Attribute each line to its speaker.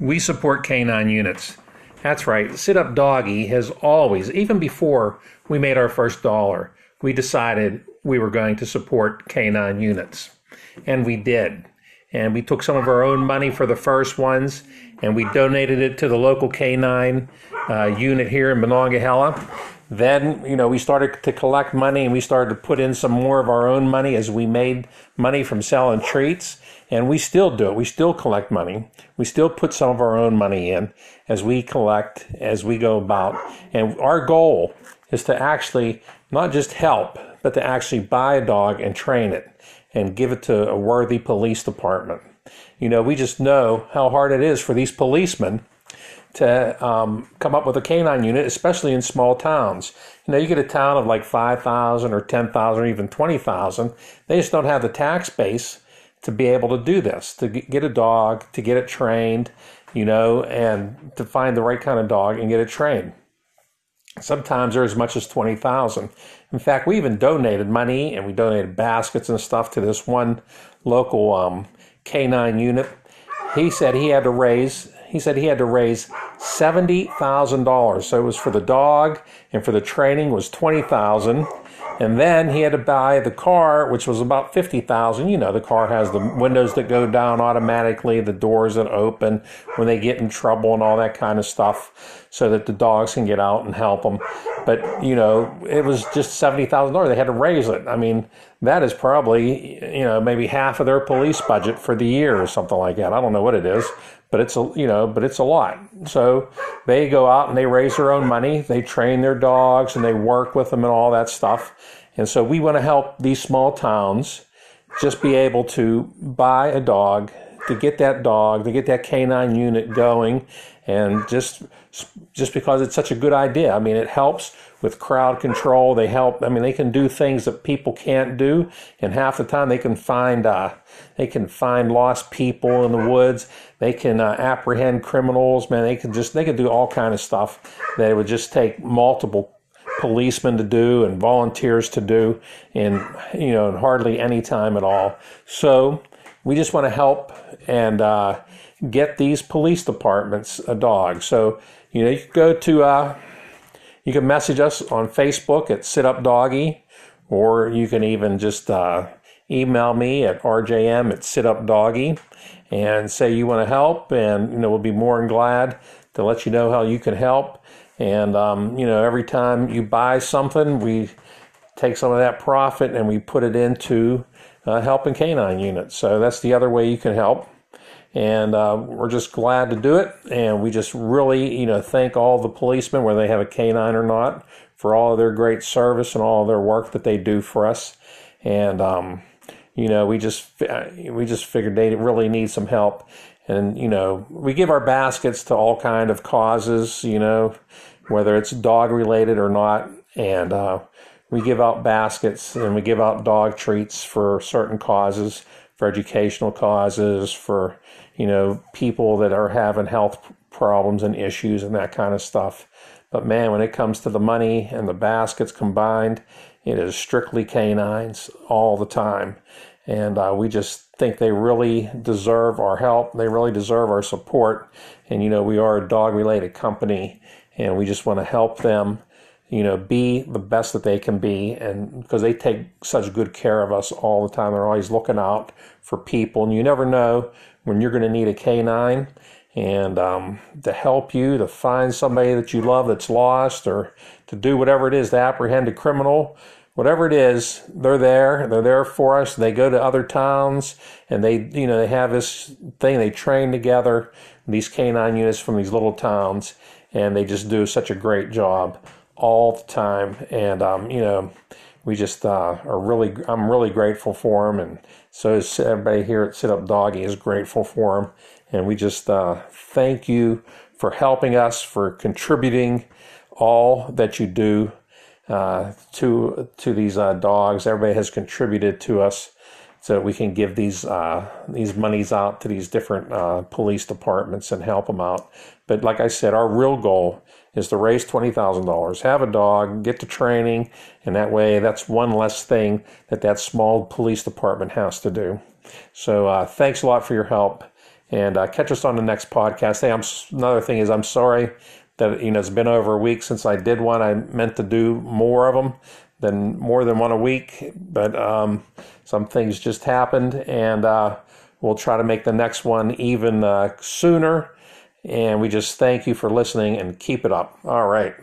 Speaker 1: We support canine units. That's right. Sit Up Doggy has always, even before we made our first dollar, we decided we were going to support canine units. And we did. And we took some of our own money for the first ones and we donated it to the local canine uh, unit here in Monongahela. Then, you know, we started to collect money and we started to put in some more of our own money as we made money from selling treats. And we still do it. We still collect money. We still put some of our own money in as we collect, as we go about. And our goal is to actually not just help, but to actually buy a dog and train it and give it to a worthy police department. You know, we just know how hard it is for these policemen to um, come up with a canine unit, especially in small towns. You know, you get a town of like 5,000 or 10,000 or even 20,000, they just don't have the tax base to be able to do this, to get a dog, to get it trained, you know, and to find the right kind of dog and get it trained. Sometimes they're as much as 20,000. In fact, we even donated money and we donated baskets and stuff to this one local um, canine unit. He said he had to raise he said he had to raise $70,000. So it was for the dog and for the training was 20,000. And then he had to buy the car, which was about 50,000. You know, the car has the windows that go down automatically, the doors that open when they get in trouble and all that kind of stuff so that the dogs can get out and help them. But, you know, it was just $70,000. They had to raise it. I mean, that is probably, you know, maybe half of their police budget for the year or something like that. I don't know what it is, but it's a you know but it's a lot. So they go out and they raise their own money. They train their dogs and they work with them and all that stuff. And so we want to help these small towns just be able to buy a dog to get that dog to get that canine unit going and just just because it's such a good idea. I mean it helps with crowd control. They help i mean they can do things that people can't do and half the time they can find uh, they can find lost people in the woods. They can uh, apprehend criminals. Man they can just they can do all kind of stuff that it would just take multiple policemen to do and volunteers to do in you know in hardly any time at all. So we just want to help and uh, get these police departments a dog so you know you can go to uh, you can message us on facebook at sit up doggy or you can even just uh, email me at rjm at situpdoggy and say you want to help, and you know we'll be more than glad to let you know how you can help. And um, you know every time you buy something, we take some of that profit and we put it into uh, helping canine units. So that's the other way you can help. And uh, we're just glad to do it. And we just really, you know, thank all the policemen, whether they have a canine or not, for all of their great service and all of their work that they do for us. And um, you know, we just we just figured they really need some help, and you know, we give our baskets to all kind of causes, you know, whether it's dog related or not, and uh, we give out baskets and we give out dog treats for certain causes, for educational causes, for you know, people that are having health problems and issues and that kind of stuff. But man, when it comes to the money and the baskets combined, it is strictly canines all the time. And uh, we just think they really deserve our help. They really deserve our support. And, you know, we are a dog related company and we just want to help them, you know, be the best that they can be. And because they take such good care of us all the time, they're always looking out for people. And you never know when you're going to need a canine and um, to help you to find somebody that you love that's lost or to do whatever it is to apprehend a criminal whatever it is, they're there. They're there for us. They go to other towns and they, you know, they have this thing. They train together these canine units from these little towns, and they just do such a great job all the time. And um, you know, we just uh, are really, I'm really grateful for them, and so is everybody here at Sit Up Doggy is grateful for them. And we just uh, thank you for helping us, for contributing all that you do uh, to to these uh, dogs. Everybody has contributed to us so we can give these uh, these monies out to these different uh, police departments and help them out. But like I said, our real goal is to raise twenty thousand dollars, have a dog, get to training, and that way that's one less thing that that small police department has to do. So uh, thanks a lot for your help, And uh, catch us on the next podcast. Hey, I'm another thing is I'm sorry that you know it's been over a week since I did one. I meant to do more of them than more than one a week, but um, some things just happened, and uh, we'll try to make the next one even uh, sooner. And we just thank you for listening and keep it up. All right.